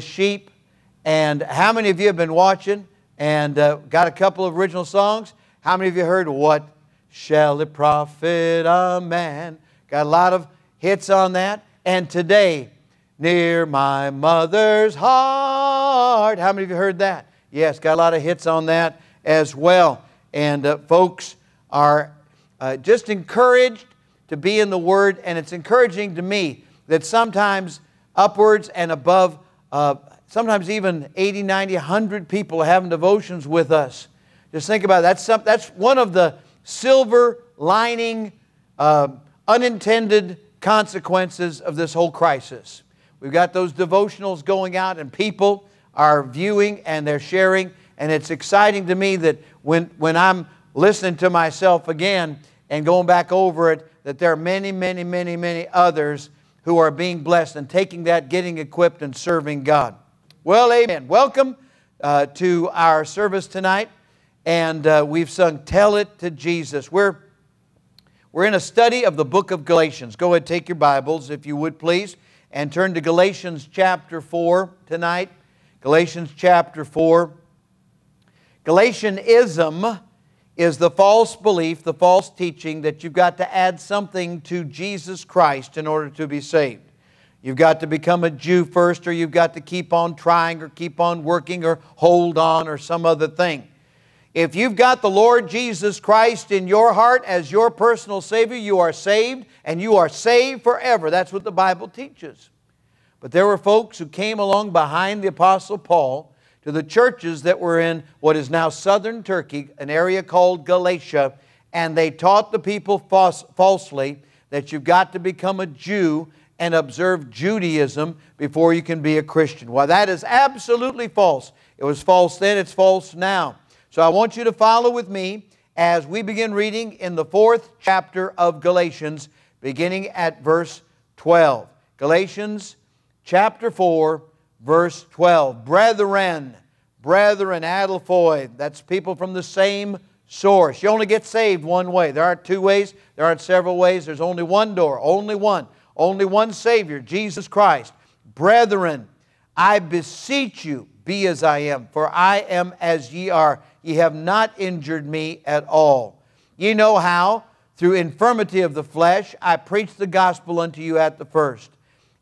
sheep. And how many of you have been watching and uh, got a couple of original songs? How many of you heard What Shall It Profit a Man? Got a lot of hits on that. And today, Near my mother's heart. How many of you heard that? Yes, got a lot of hits on that as well. And uh, folks are uh, just encouraged to be in the Word, and it's encouraging to me that sometimes upwards and above, uh, sometimes even 80, 90, 100 people having devotions with us. Just think about it. That's, some, that's one of the silver lining, uh, unintended consequences of this whole crisis. We've got those devotionals going out, and people are viewing and they're sharing. And it's exciting to me that when, when I'm listening to myself again and going back over it, that there are many, many, many, many others who are being blessed and taking that, getting equipped, and serving God. Well, amen. Welcome uh, to our service tonight. And uh, we've sung Tell It to Jesus. We're, we're in a study of the book of Galatians. Go ahead, take your Bibles, if you would please and turn to Galatians chapter 4 tonight. Galatians chapter 4. Galatianism is the false belief, the false teaching that you've got to add something to Jesus Christ in order to be saved. You've got to become a Jew first, or you've got to keep on trying, or keep on working, or hold on, or some other thing. If you've got the Lord Jesus Christ in your heart as your personal Savior, you are saved and you are saved forever. That's what the Bible teaches. But there were folks who came along behind the Apostle Paul to the churches that were in what is now southern Turkey, an area called Galatia, and they taught the people false, falsely that you've got to become a Jew and observe Judaism before you can be a Christian. Well, that is absolutely false. It was false then, it's false now. So I want you to follow with me as we begin reading in the fourth chapter of Galatians, beginning at verse 12. Galatians chapter 4, verse 12. Brethren, brethren, adelphoi, that's people from the same source. You only get saved one way. There aren't two ways, there aren't several ways. There's only one door, only one, only one Savior, Jesus Christ. Brethren, I beseech you, be as I am, for I am as ye are ye have not injured me at all. Ye know how, through infirmity of the flesh, I preached the gospel unto you at the first.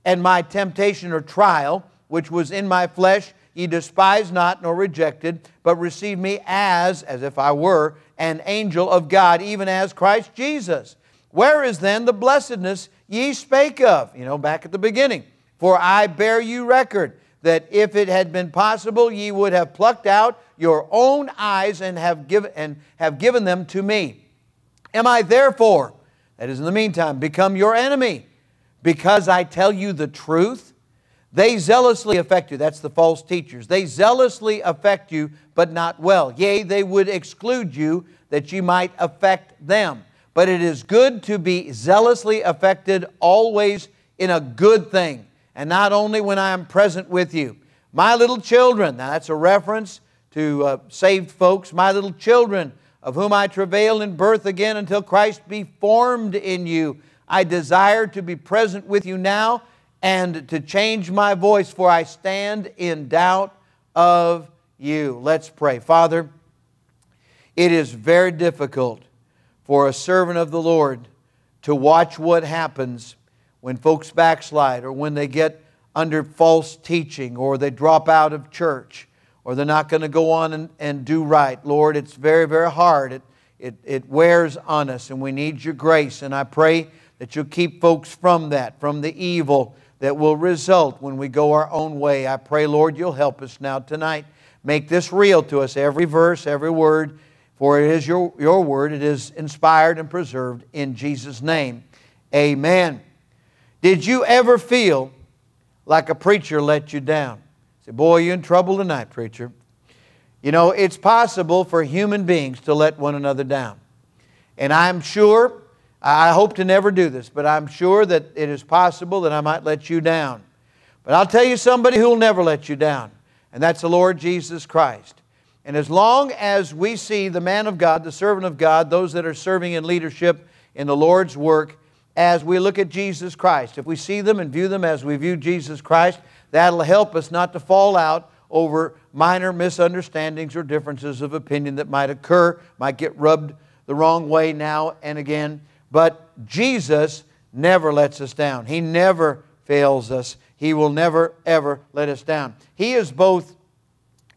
And my temptation or trial, which was in my flesh, ye despised not nor rejected, but received me as, as if I were, an angel of God, even as Christ Jesus. Where is then the blessedness ye spake of? You know, back at the beginning. For I bear you record that if it had been possible, ye would have plucked out your own eyes and have, given, and have given them to me. Am I therefore, that is in the meantime, become your enemy because I tell you the truth? They zealously affect you. That's the false teachers. They zealously affect you, but not well. Yea, they would exclude you that you might affect them. But it is good to be zealously affected always in a good thing and not only when I am present with you. My little children, now that's a reference to uh, saved folks, my little children, of whom I travail in birth again until Christ be formed in you. I desire to be present with you now and to change my voice, for I stand in doubt of you. Let's pray. Father, it is very difficult for a servant of the Lord to watch what happens when folks backslide or when they get under false teaching or they drop out of church or they're not going to go on and, and do right. Lord, it's very, very hard. It, it, it wears on us and we need your grace. And I pray that you'll keep folks from that, from the evil that will result when we go our own way. I pray, Lord, you'll help us now tonight. Make this real to us, every verse, every word, for it is your, your word. It is inspired and preserved in Jesus' name. Amen. Did you ever feel like a preacher let you down? Say, boy, you're in trouble tonight, preacher. You know, it's possible for human beings to let one another down. And I'm sure, I hope to never do this, but I'm sure that it is possible that I might let you down. But I'll tell you somebody who'll never let you down, and that's the Lord Jesus Christ. And as long as we see the man of God, the servant of God, those that are serving in leadership in the Lord's work, as we look at Jesus Christ. If we see them and view them as we view Jesus Christ, That'll help us not to fall out over minor misunderstandings or differences of opinion that might occur, might get rubbed the wrong way now and again. But Jesus never lets us down. He never fails us. He will never, ever let us down. He is both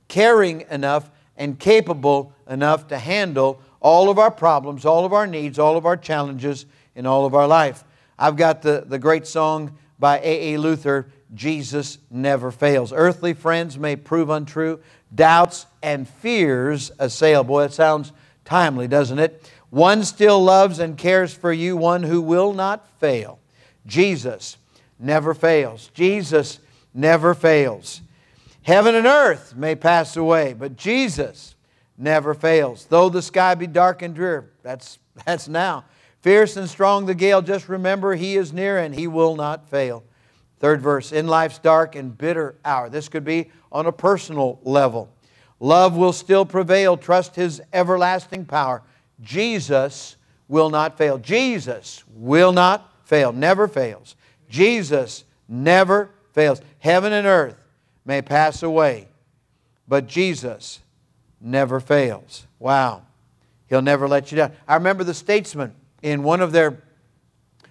caring enough and capable enough to handle all of our problems, all of our needs, all of our challenges in all of our life. I've got the, the great song by A.A. Luther, Jesus Never Fails. Earthly friends may prove untrue, doubts and fears assail. Boy, it sounds timely, doesn't it? One still loves and cares for you, one who will not fail. Jesus never fails. Jesus never fails. Heaven and earth may pass away, but Jesus never fails. Though the sky be dark and drear, that's, that's now. Fierce and strong the gale, just remember He is near and He will not fail. Third verse, in life's dark and bitter hour. This could be on a personal level. Love will still prevail. Trust His everlasting power. Jesus will not fail. Jesus will not fail, never fails. Jesus never fails. Heaven and earth may pass away, but Jesus never fails. Wow. He'll never let you down. I remember the statesman in one of their,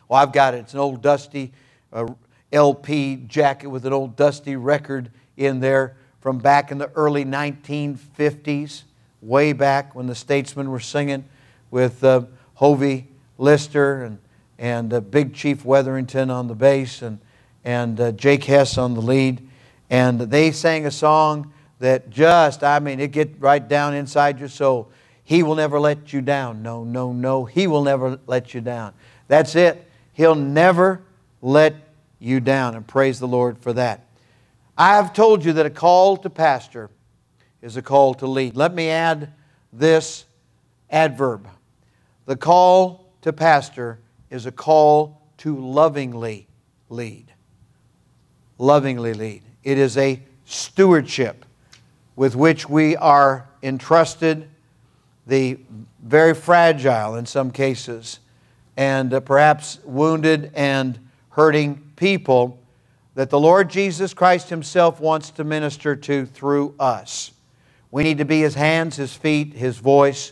well, I've got it. It's an old dusty uh, LP jacket with an old dusty record in there from back in the early 1950s, way back when the statesmen were singing with uh, Hovie Lister and, and uh, Big Chief Wetherington on the bass and, and uh, Jake Hess on the lead. And they sang a song that just, I mean, it get right down inside your soul. He will never let you down. No, no, no. He will never let you down. That's it. He'll never let you down. And praise the Lord for that. I have told you that a call to pastor is a call to lead. Let me add this adverb. The call to pastor is a call to lovingly lead. Lovingly lead. It is a stewardship with which we are entrusted, the very fragile in some cases, and uh, perhaps wounded and hurting people that the Lord Jesus Christ Himself wants to minister to through us. We need to be His hands, His feet, His voice,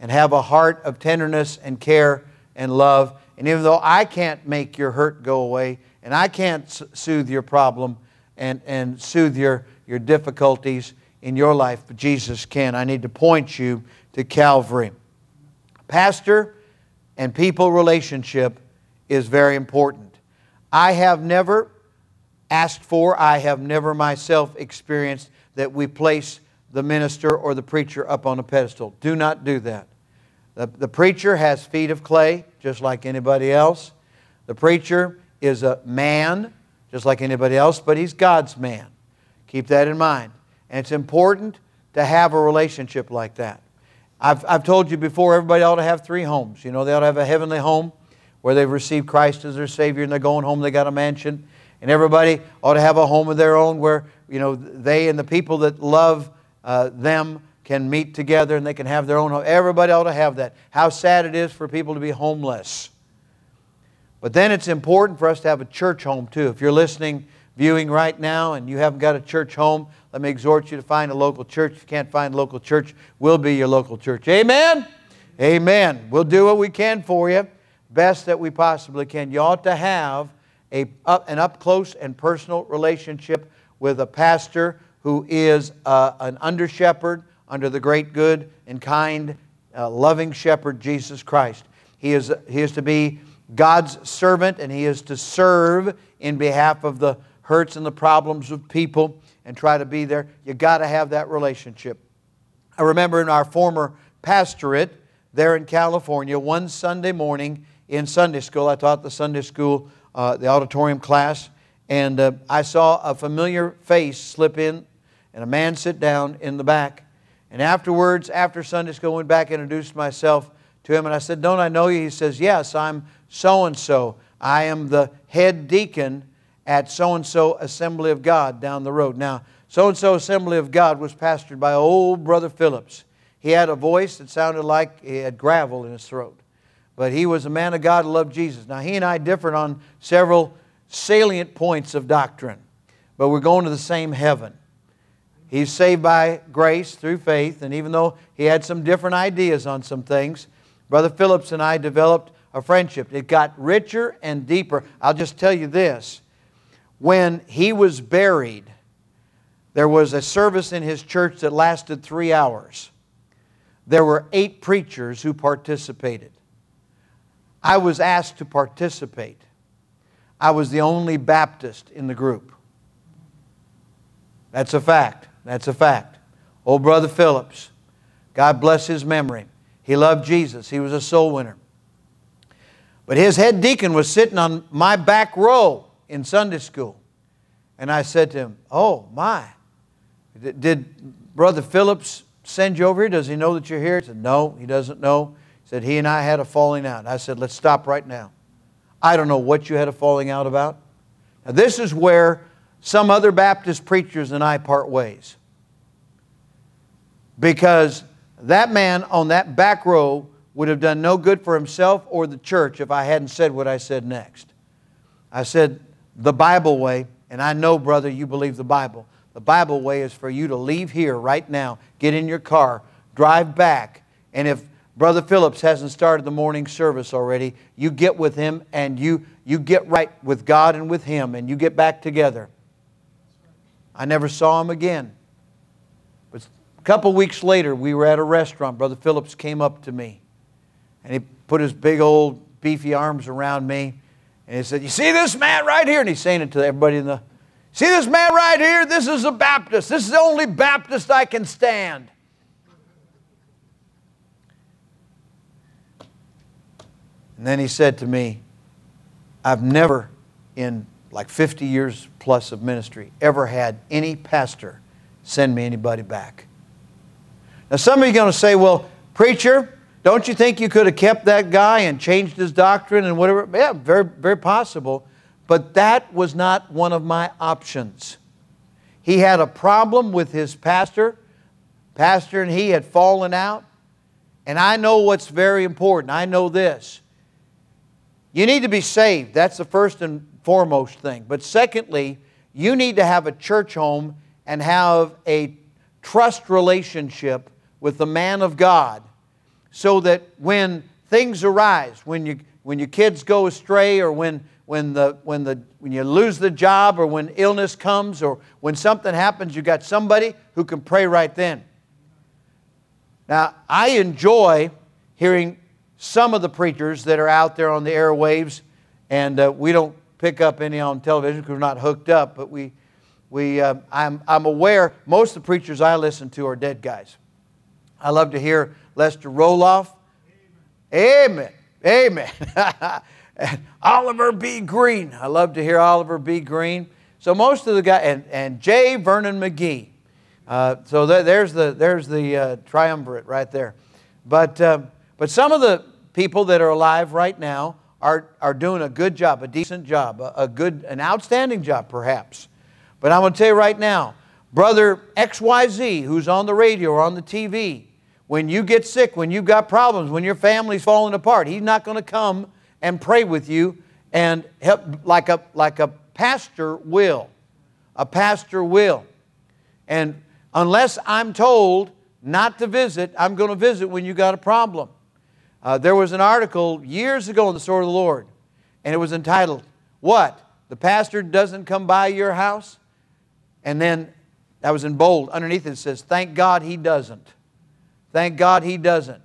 and have a heart of tenderness and care and love. And even though I can't make your hurt go away, and I can't soothe your problem and, and soothe your, your difficulties, in your life, but Jesus can. I need to point you to Calvary. Pastor and people relationship is very important. I have never asked for, I have never myself experienced that we place the minister or the preacher up on a pedestal. Do not do that. The, the preacher has feet of clay, just like anybody else. The preacher is a man, just like anybody else, but he's God's man. Keep that in mind. And it's important to have a relationship like that. I've, I've told you before, everybody ought to have three homes. You know, they ought to have a heavenly home where they've received Christ as their Savior and they're going home, they got a mansion. And everybody ought to have a home of their own where, you know, they and the people that love uh, them can meet together and they can have their own home. Everybody ought to have that. How sad it is for people to be homeless. But then it's important for us to have a church home too. If you're listening, viewing right now and you haven't got a church home, let me exhort you to find a local church. If you can't find a local church, we'll be your local church. Amen? Amen. We'll do what we can for you, best that we possibly can. You ought to have a, an up close and personal relationship with a pastor who is uh, an under shepherd under the great, good, and kind, uh, loving shepherd, Jesus Christ. He is, he is to be God's servant and he is to serve in behalf of the hurts and the problems of people and try to be there. You got to have that relationship. I remember in our former pastorate there in California, one Sunday morning in Sunday school, I taught the Sunday school, uh, the auditorium class, and uh, I saw a familiar face slip in and a man sit down in the back. And afterwards, after Sunday school, I went back and introduced myself to him, and I said, Don't I know you? He says, Yes, I'm so and so. I am the head deacon at so and so Assembly of God down the road. Now, so and so Assembly of God was pastored by old Brother Phillips. He had a voice that sounded like he had gravel in his throat. But he was a man of God who loved Jesus. Now, he and I differed on several salient points of doctrine. but we're going to the same heaven. He's saved by grace through faith, and even though he had some different ideas on some things, Brother Phillips and I developed a friendship. It got richer and deeper. I'll just tell you this. When he was buried, there was a service in his church that lasted three hours. There were eight preachers who participated. I was asked to participate. I was the only Baptist in the group. That's a fact. That's a fact. Old Brother Phillips, God bless his memory. He loved Jesus, he was a soul winner. But his head deacon was sitting on my back row in Sunday school. And I said to him, Oh, my. Did Brother Phillips send you over here? Does he know that you're here? He said, No, he doesn't know. He said, He and I had a falling out. I said, Let's stop right now. I don't know what you had a falling out about. Now, this is where some other Baptist preachers and I part ways. Because that man on that back row would have done no good for himself or the church if I hadn't said what I said next. I said, the Bible way, and I know, brother, you believe the Bible. The Bible way is for you to leave here right now, get in your car, drive back, and if Brother Phillips hasn't started the morning service already, you get with him and you, you get right with God and with him and you get back together. I never saw him again. But a couple weeks later, we were at a restaurant. Brother Phillips came up to me and he put his big old beefy arms around me and he said, You see this man right here? And he's saying it to everybody in the, See this man right here? This is a Baptist. This is the only Baptist I can stand. And then he said to me, I've never, in like 50 years plus of ministry, ever had any pastor send me anybody back. Now, some of you are going to say, well, preacher, don't you think you could have kept that guy and changed his doctrine and whatever? Yeah, very, very possible. But that was not one of my options. He had a problem with his pastor. Pastor and he had fallen out. And I know what's very important. I know this. You need to be saved. That's the first and foremost thing. But secondly, you need to have a church home and have a trust relationship with the man of God so that when things arise, when, you, when your kids go astray or when, when, the, when, the, when you lose the job or when illness comes or when something happens, you got somebody who can pray right then. Now, I enjoy hearing some of the preachers that are out there on the airwaves, and uh, we don't pick up any on television because we're not hooked up, but we, we, uh, I'm, I'm aware most of the preachers I listen to are dead guys. I love to hear Lester Roloff. Amen. Amen. Amen. Oliver B. Greene. I love to hear Oliver B. Greene. So most of the guys, and, and J. Vernon McGee. Uh, so th- there's the, there's the uh, triumvirate right there. But, uh, but some of the people that are alive right now are, are doing a good job, a decent job, a, a good, an outstanding job perhaps. But I'm going to tell you right now, brother XYZ, who's on the radio or on the TV, when you get sick, when you've got problems, when your family's falling apart, he's not going to come and pray with you and help like a, like a pastor will. A pastor will. And unless I'm told not to visit, I'm going to visit when you got a problem. Uh, there was an article years ago in the Sword of the Lord, and it was entitled, What? The pastor doesn't come by your house? And then that was in bold. Underneath it says, Thank God he doesn't. Thank God he doesn't.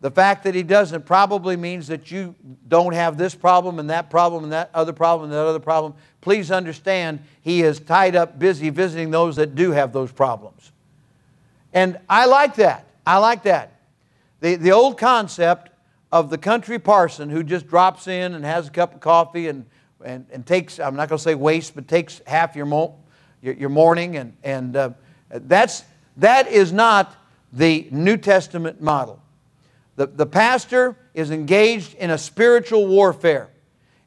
The fact that he doesn't probably means that you don't have this problem and that problem and that other problem and that other problem. Please understand, he is tied up busy visiting those that do have those problems. And I like that. I like that. The, the old concept of the country parson who just drops in and has a cup of coffee and, and, and takes, I'm not going to say waste, but takes half your, mo- your, your morning, and, and uh, that's, that is not the New Testament model. The, the pastor is engaged in a spiritual warfare,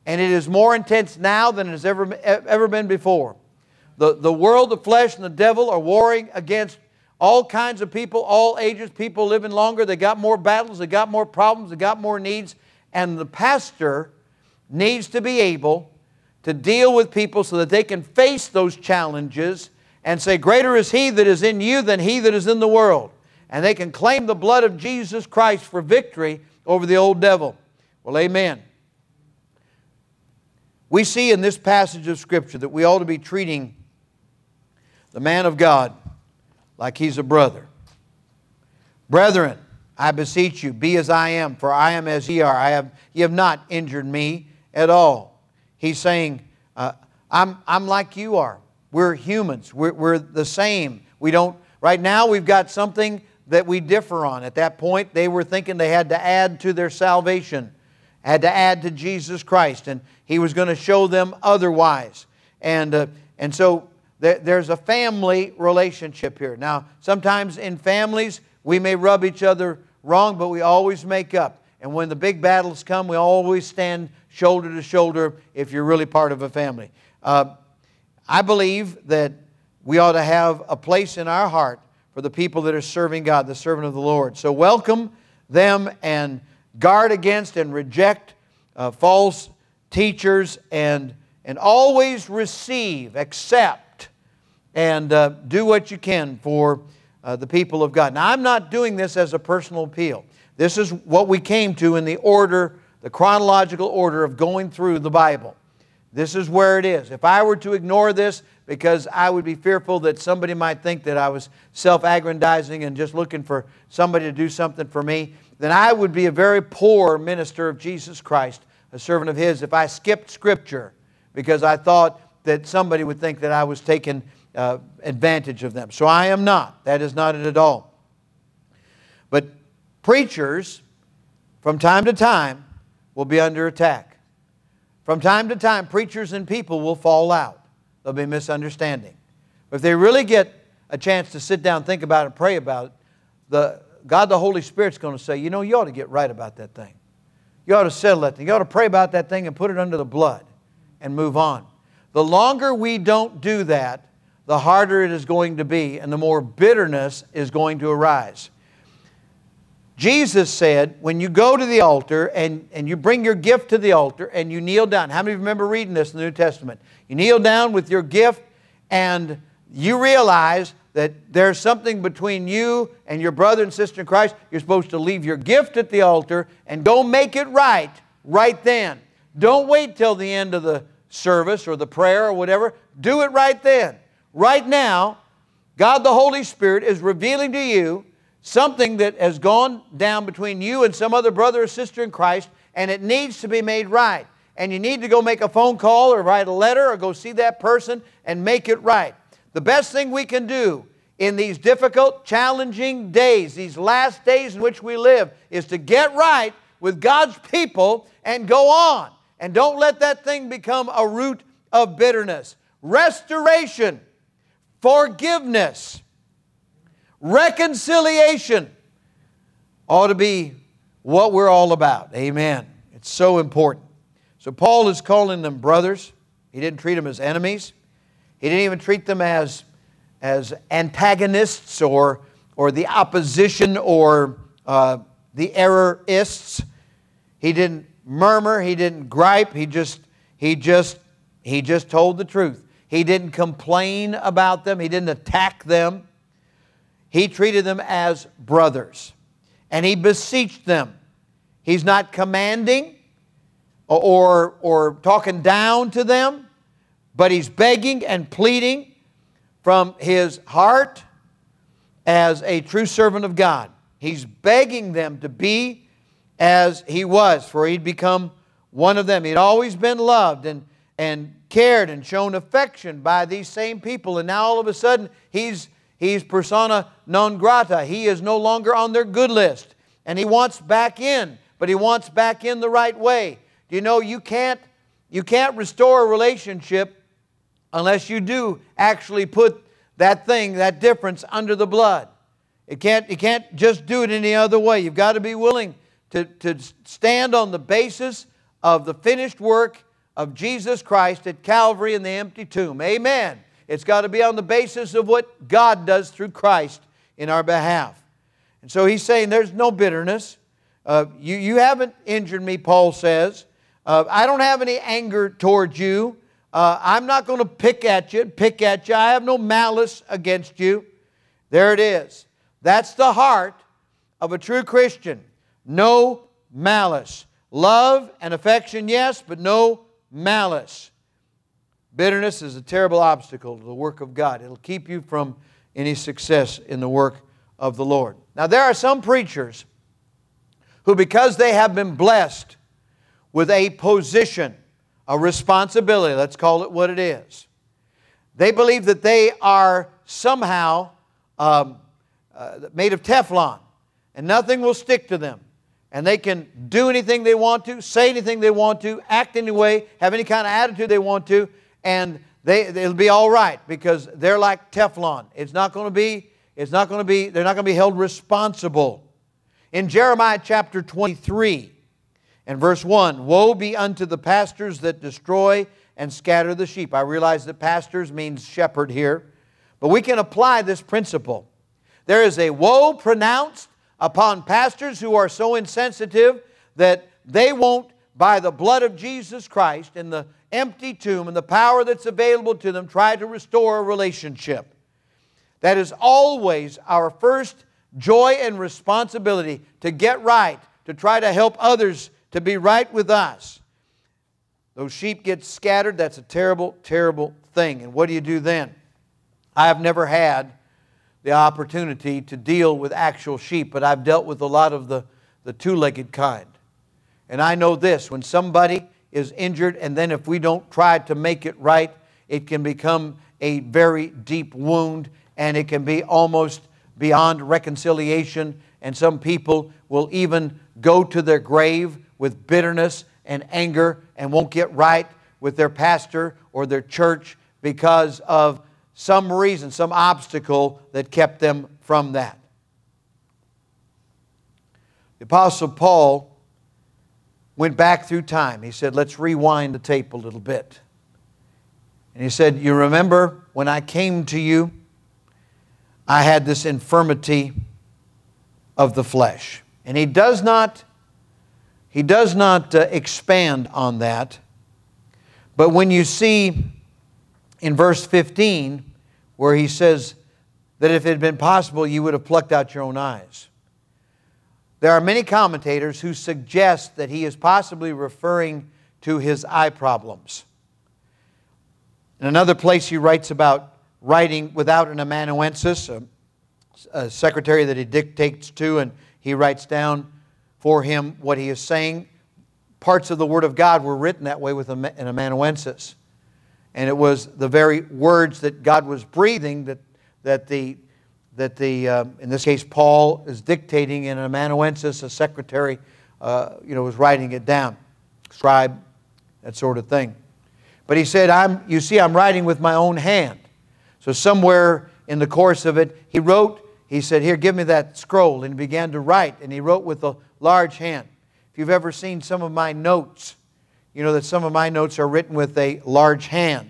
and it is more intense now than it has ever, ever been before. The, the world, the flesh, and the devil are warring against all kinds of people, all ages, people living longer. They got more battles, they got more problems, they got more needs. And the pastor needs to be able to deal with people so that they can face those challenges and say, Greater is He that is in you than He that is in the world. And they can claim the blood of Jesus Christ for victory over the old devil. Well, amen. We see in this passage of Scripture that we ought to be treating the man of God like he's a brother. Brethren, I beseech you, be as I am, for I am as ye are. I have, ye have not injured me at all. He's saying, uh, I'm, I'm like you are. We're humans. We're, we're the same. We don't, right now we've got something that we differ on. At that point, they were thinking they had to add to their salvation, had to add to Jesus Christ, and He was going to show them otherwise. And, uh, and so there's a family relationship here. Now, sometimes in families, we may rub each other wrong, but we always make up. And when the big battles come, we always stand shoulder to shoulder if you're really part of a family. Uh, I believe that we ought to have a place in our heart for the people that are serving God, the servant of the Lord. So welcome them and guard against and reject uh, false teachers and, and always receive, accept, and uh, do what you can for uh, the people of God. Now, I'm not doing this as a personal appeal. This is what we came to in the order, the chronological order of going through the Bible. This is where it is. If I were to ignore this because I would be fearful that somebody might think that I was self aggrandizing and just looking for somebody to do something for me, then I would be a very poor minister of Jesus Christ, a servant of His, if I skipped Scripture because I thought that somebody would think that I was taking uh, advantage of them. So I am not. That is not it at all. But preachers, from time to time, will be under attack. From time to time, preachers and people will fall out. There'll be misunderstanding. But if they really get a chance to sit down, think about it, pray about it, the, God the Holy Spirit's going to say, you know, you ought to get right about that thing. You ought to settle that thing. You ought to pray about that thing and put it under the blood and move on. The longer we don't do that, the harder it is going to be and the more bitterness is going to arise. Jesus said, when you go to the altar and, and you bring your gift to the altar and you kneel down, how many of you remember reading this in the New Testament? You kneel down with your gift and you realize that there's something between you and your brother and sister in Christ. You're supposed to leave your gift at the altar and go make it right right then. Don't wait till the end of the service or the prayer or whatever. Do it right then. Right now, God the Holy Spirit is revealing to you something that has gone down between you and some other brother or sister in Christ, and it needs to be made right. And you need to go make a phone call or write a letter or go see that person and make it right. The best thing we can do in these difficult, challenging days, these last days in which we live, is to get right with God's people and go on. And don't let that thing become a root of bitterness. Restoration, forgiveness, reconciliation ought to be what we're all about. Amen. It's so important. So, Paul is calling them brothers. He didn't treat them as enemies, he didn't even treat them as, as antagonists or, or the opposition or uh, the errorists. He didn't murmur, he didn't gripe, he just, he just, he just told the truth. He didn't complain about them, he didn't attack them. He treated them as brothers and he beseeched them. He's not commanding or, or talking down to them, but he's begging and pleading from his heart as a true servant of God. He's begging them to be as he was, for he'd become one of them. He'd always been loved and, and cared and shown affection by these same people, and now all of a sudden he's He's persona non grata. He is no longer on their good list. And he wants back in, but he wants back in the right way. Do you know you can't you can't restore a relationship unless you do actually put that thing, that difference under the blood. It can't, you can't just do it any other way. You've got to be willing to, to stand on the basis of the finished work of Jesus Christ at Calvary in the empty tomb. Amen. It's got to be on the basis of what God does through Christ in our behalf. And so he's saying there's no bitterness. Uh, you, you haven't injured me, Paul says. Uh, I don't have any anger towards you. Uh, I'm not going to pick at you, pick at you. I have no malice against you. There it is. That's the heart of a true Christian. No malice. Love and affection, yes, but no malice. Bitterness is a terrible obstacle to the work of God. It'll keep you from any success in the work of the Lord. Now, there are some preachers who, because they have been blessed with a position, a responsibility, let's call it what it is, they believe that they are somehow um, uh, made of Teflon and nothing will stick to them. And they can do anything they want to, say anything they want to, act any way, have any kind of attitude they want to, and they, it'll be all right because they're like Teflon. It's not going to be, it's not going to be, they're not going to be held responsible. In Jeremiah chapter 23 and verse 1, Woe be unto the pastors that destroy and scatter the sheep. I realize that pastors means shepherd here, but we can apply this principle. There is a woe pronounced upon pastors who are so insensitive that they won't, by the blood of Jesus Christ and the empty tomb and the power that's available to them, try to restore a relationship. That is always our first joy and responsibility to get right, to try to help others to be right with us. Those sheep get scattered, that's a terrible, terrible thing. And what do you do then? I have never had the opportunity to deal with actual sheep, but I've dealt with a lot of the, the two legged kind. And I know this when somebody is injured, and then if we don't try to make it right, it can become a very deep wound and it can be almost beyond reconciliation. And some people will even go to their grave with bitterness and anger and won't get right with their pastor or their church because of some reason, some obstacle that kept them from that. The Apostle Paul went back through time. He said, Let's rewind the tape a little bit. And he said, You remember when I came to you, I had this infirmity of the flesh. And he does not, he does not uh, expand on that. But when you see in verse 15, where he says that if it had been possible, you would have plucked out your own eyes. There are many commentators who suggest that he is possibly referring to his eye problems. In another place, he writes about writing without an amanuensis, a, a secretary that he dictates to, and he writes down for him what he is saying. Parts of the Word of God were written that way with an amanuensis and it was the very words that God was breathing that, that the, that the uh, in this case, Paul is dictating, and an amanuensis, a secretary, uh, you know, was writing it down, scribe, that sort of thing. But he said, I'm, you see, I'm writing with my own hand. So somewhere in the course of it, he wrote, he said, Here, give me that scroll. And he began to write, and he wrote with a large hand. If you've ever seen some of my notes, you know that some of my notes are written with a large hand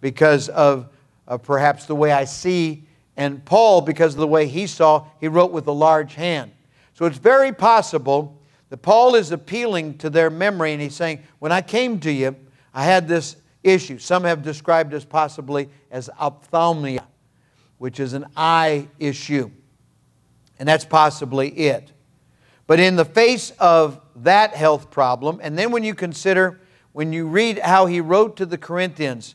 because of uh, perhaps the way I see, and Paul, because of the way he saw, he wrote with a large hand. So it's very possible that Paul is appealing to their memory and he's saying, When I came to you, I had this issue. Some have described this possibly as ophthalmia, which is an eye issue. And that's possibly it. But in the face of that health problem, and then when you consider when you read how he wrote to the Corinthians,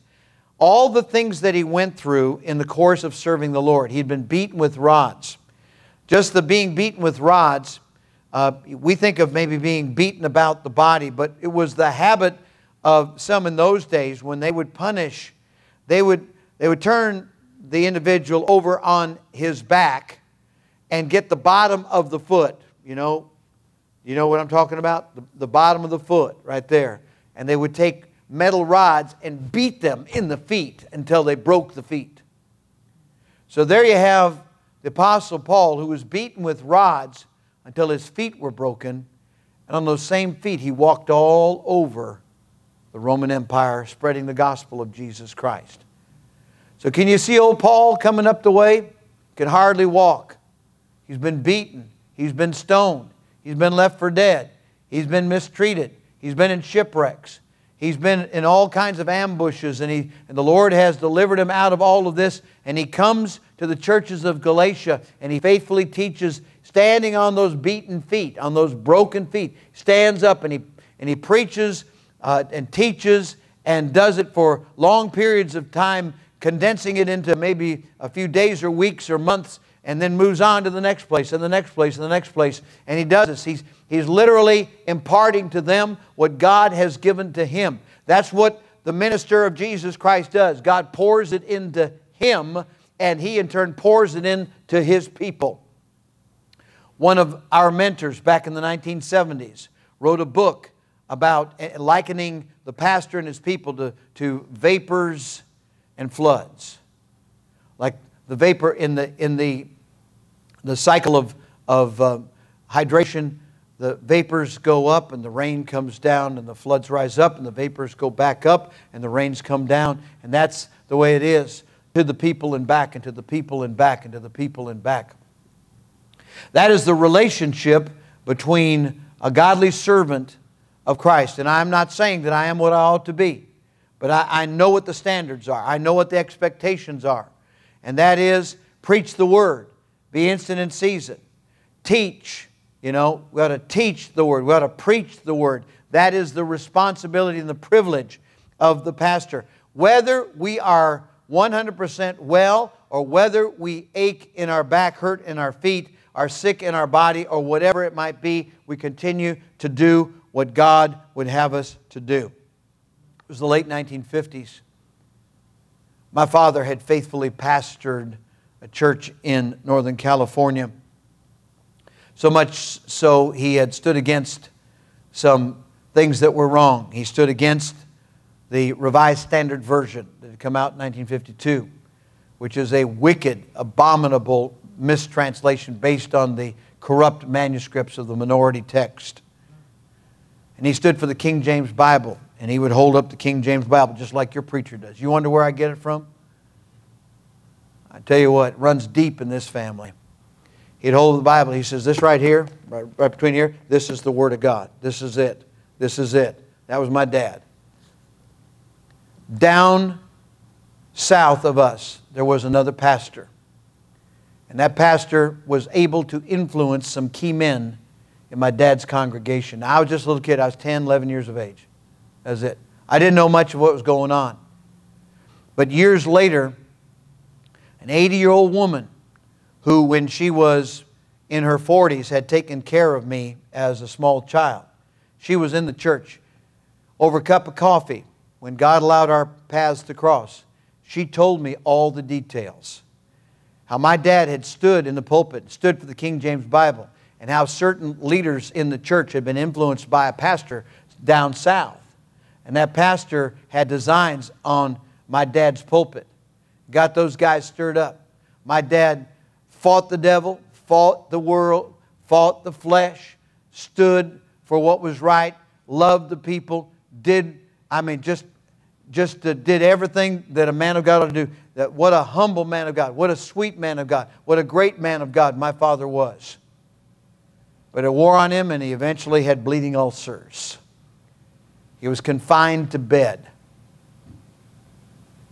all the things that he went through in the course of serving the Lord. He'd been beaten with rods. Just the being beaten with rods, uh, we think of maybe being beaten about the body, but it was the habit of some in those days when they would punish, they would, they would turn the individual over on his back and get the bottom of the foot. You know, you know what I'm talking about? The, the bottom of the foot right there and they would take metal rods and beat them in the feet until they broke the feet. So there you have the Apostle Paul who was beaten with rods until his feet were broken. And on those same feet, he walked all over the Roman Empire spreading the gospel of Jesus Christ. So, can you see old Paul coming up the way? Can hardly walk. He's been beaten, he's been stoned, he's been left for dead, he's been mistreated, He's been in shipwrecks. He's been in all kinds of ambushes, and, he, and the Lord has delivered him out of all of this. And he comes to the churches of Galatia, and he faithfully teaches, standing on those beaten feet, on those broken feet. Stands up and he, and he preaches uh, and teaches and does it for long periods of time, condensing it into maybe a few days or weeks or months, and then moves on to the next place and the next place and the next place. And he does this. He's, he's literally imparting to them what God has given to him. That's what the minister of Jesus Christ does. God pours it into him, and he in turn pours it into his people. One of our mentors back in the 1970s wrote a book about eh, likening the pastor and his people to, to vapors and floods. Like the vapor in the, in the, the cycle of, of uh, hydration, the vapors go up and the rain comes down and the floods rise up and the vapors go back up and the rains come down. And that's the way it is to the people and back and to the people and back and to the people and back. That is the relationship between a godly servant of Christ. And I'm not saying that I am what I ought to be, but I, I know what the standards are, I know what the expectations are. And that is preach the word, be instant in season, teach. You know, we ought to teach the word, we ought to preach the word. That is the responsibility and the privilege of the pastor. Whether we are 100% well or whether we ache in our back, hurt in our feet, are sick in our body, or whatever it might be, we continue to do what God would have us to do. It was the late 1950s. My father had faithfully pastored a church in Northern California. So much so, he had stood against some things that were wrong. He stood against the Revised Standard Version that had come out in 1952, which is a wicked, abominable mistranslation based on the corrupt manuscripts of the minority text. And he stood for the King James Bible, and he would hold up the King James Bible just like your preacher does. You wonder where I get it from? I tell you what, runs deep in this family. He'd hold the Bible. He says, This right here, right, right between here, this is the Word of God. This is it. This is it. That was my dad. Down south of us, there was another pastor. And that pastor was able to influence some key men in my dad's congregation. Now, I was just a little kid. I was 10, 11 years of age. That's it. I didn't know much of what was going on. But years later, an 80 year old woman who, when she was in her 40s, had taken care of me as a small child, she was in the church over a cup of coffee when God allowed our paths to cross. She told me all the details. How my dad had stood in the pulpit, stood for the King James Bible and how certain leaders in the church had been influenced by a pastor down south. And that pastor had designs on my dad's pulpit. Got those guys stirred up. My dad fought the devil, fought the world, fought the flesh, stood for what was right, loved the people, did, I mean, just, just uh, did everything that a man of God ought to do. That what a humble man of God, what a sweet man of God, what a great man of God my father was. But it wore on him, and he eventually had bleeding ulcers. He was confined to bed.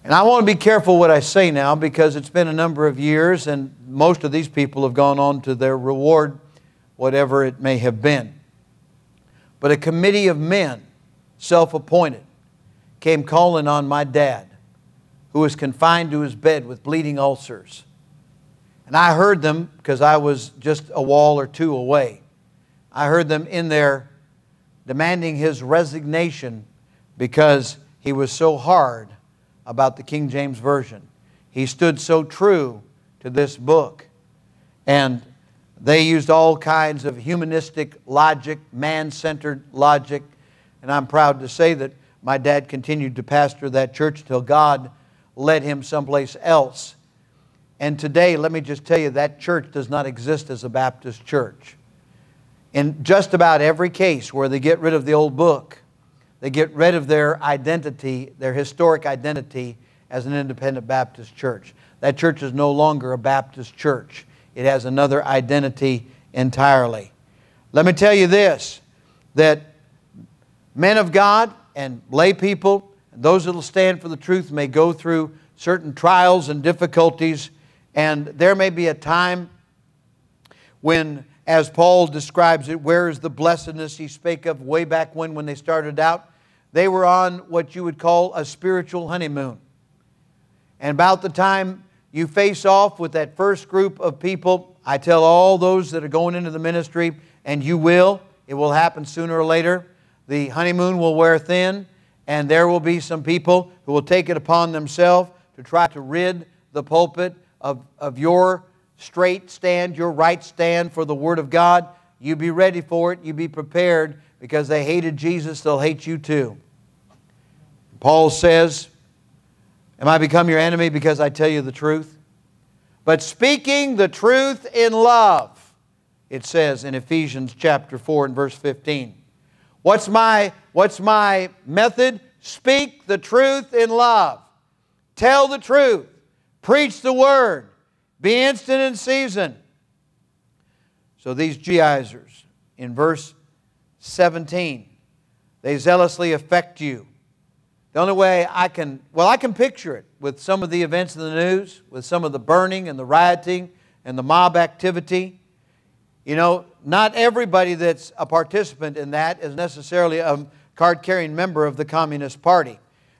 And I want to be careful what I say now because it's been a number of years, and most of these people have gone on to their reward, whatever it may have been. But a committee of men, self appointed, came calling on my dad, who was confined to his bed with bleeding ulcers. And I heard them because I was just a wall or two away. I heard them in there demanding his resignation because he was so hard about the King James Version. He stood so true to this book. And they used all kinds of humanistic logic, man centered logic. And I'm proud to say that my dad continued to pastor that church till God led him someplace else. And today, let me just tell you, that church does not exist as a Baptist church in just about every case where they get rid of the old book, they get rid of their identity, their historic identity as an independent Baptist church. That church is no longer a Baptist church, it has another identity entirely. Let me tell you this that men of God and lay people, those that will stand for the truth may go through certain trials and difficulties, and there may be a time when, as Paul describes it, where is the blessedness he spake of way back when, when they started out? They were on what you would call a spiritual honeymoon. And about the time you face off with that first group of people, I tell all those that are going into the ministry, and you will, it will happen sooner or later. The honeymoon will wear thin, and there will be some people who will take it upon themselves to try to rid the pulpit of, of your straight stand, your right stand for the Word of God. You be ready for it. You be prepared because they hated Jesus, they'll hate you too. Paul says, Am I become your enemy because I tell you the truth? But speaking the truth in love, it says in Ephesians chapter 4 and verse 15. What's my, what's my method? Speak the truth in love. Tell the truth. Preach the word. Be instant in season. So these Judaizers, in verse 17, they zealously affect you the only way I can, well, I can picture it with some of the events in the news, with some of the burning and the rioting and the mob activity. You know, not everybody that's a participant in that is necessarily a card carrying member of the Communist Party.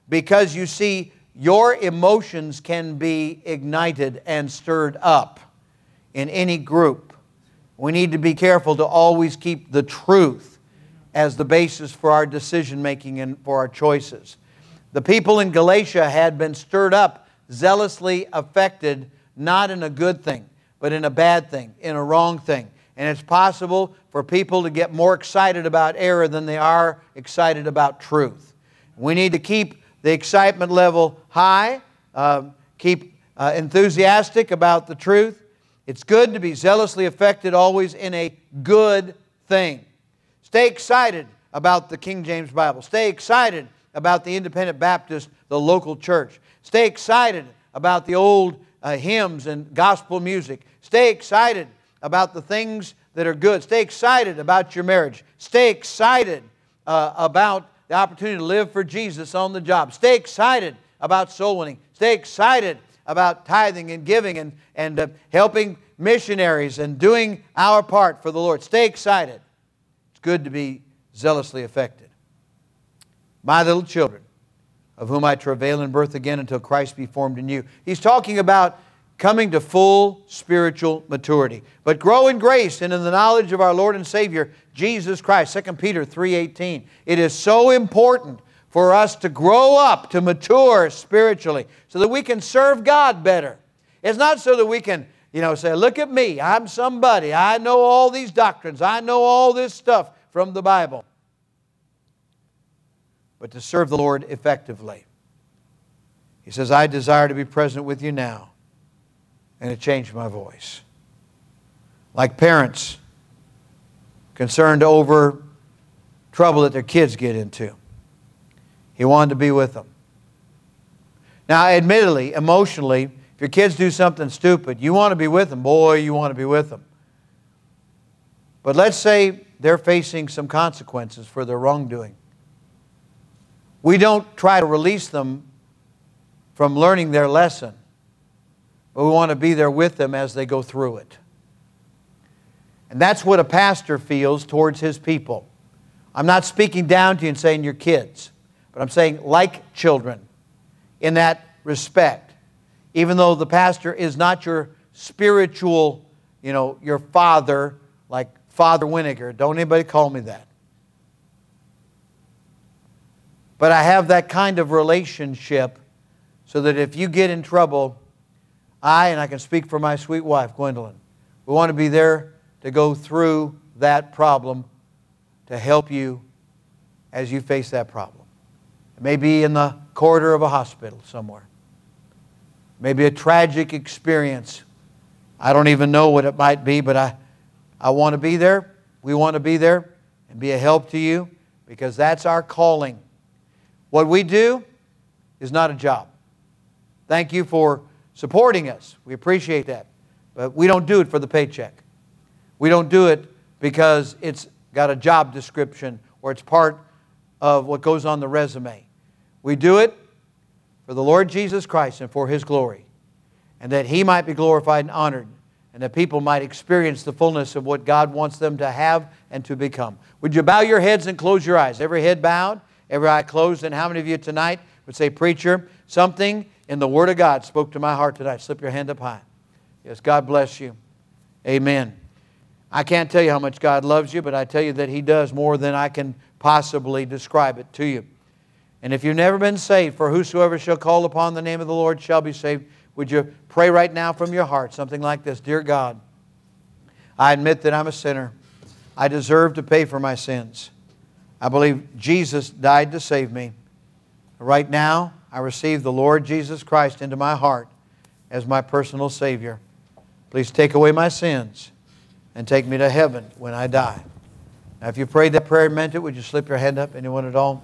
Because you see, your emotions can be ignited and stirred up in any group. We need to be careful to always keep the truth as the basis for our decision making and for our choices. The people in Galatia had been stirred up, zealously affected, not in a good thing, but in a bad thing, in a wrong thing. And it's possible for people to get more excited about error than they are excited about truth. We need to keep the excitement level high, uh, keep uh, enthusiastic about the truth. It's good to be zealously affected always in a good thing. Stay excited about the King James Bible. Stay excited about the Independent Baptist, the local church. Stay excited about the old uh, hymns and gospel music. Stay excited about the things that are good. Stay excited about your marriage. Stay excited uh, about the opportunity to live for Jesus on the job. Stay excited about soul winning. Stay excited about tithing and giving and, and uh, helping missionaries and doing our part for the Lord. Stay excited. It's good to be zealously affected. My little children, of whom I travail in birth again until Christ be formed in you. He's talking about coming to full spiritual maturity. But grow in grace and in the knowledge of our Lord and Savior, Jesus Christ. 2 Peter 3.18. It is so important for us to grow up, to mature spiritually, so that we can serve God better. It's not so that we can, you know, say, look at me, I'm somebody, I know all these doctrines, I know all this stuff from the Bible but to serve the Lord effectively. He says, I desire to be present with you now and it changed my voice. Like parents concerned over trouble that their kids get into, he wanted to be with them. Now, admittedly, emotionally, if your kids do something stupid, you want to be with them. Boy, you want to be with them. But let's say they're facing some consequences for their wrongdoing. We don't try to release them from learning their lesson, but we want to be there with them as they go through it. And that's what a pastor feels towards his people. I'm not speaking down to you and saying you're kids, but I'm saying like children in that respect. Even though the pastor is not your spiritual, you know, your father, like Father Winiger. Don't anybody call me that. But I have that kind of relationship so that if you get in trouble, I, and I can speak for my sweet wife, Gwendolyn, we want to be there to go through that problem to help you as you face that problem. It may be in the corridor of a hospital somewhere. Maybe a tragic experience. I don't even know what it might be, but I, I want to be there. We want to be there and be a help to you because that's our calling. What we do is not a job. Thank you for supporting us. We appreciate that. But we don't do it for the paycheck. We don't do it because it's got a job description or it's part of what goes on the resume. We do it for the Lord Jesus Christ and for His glory, and that He might be glorified and honored, and that people might experience the fullness of what God wants them to have and to become. Would you bow your heads and close your eyes? Every head bowed, every eye closed, and how many of you tonight would say, Preacher, something in the Word of God spoke to my heart tonight? Slip your hand up high. Yes, God bless you. Amen. I can't tell you how much God loves you, but I tell you that He does more than I can possibly describe it to you. And if you've never been saved, for whosoever shall call upon the name of the Lord shall be saved. Would you pray right now from your heart something like this Dear God, I admit that I'm a sinner. I deserve to pay for my sins. I believe Jesus died to save me. Right now, I receive the Lord Jesus Christ into my heart as my personal Savior. Please take away my sins and take me to heaven when I die. Now, if you prayed that prayer and meant it, would you slip your hand up? Anyone at all?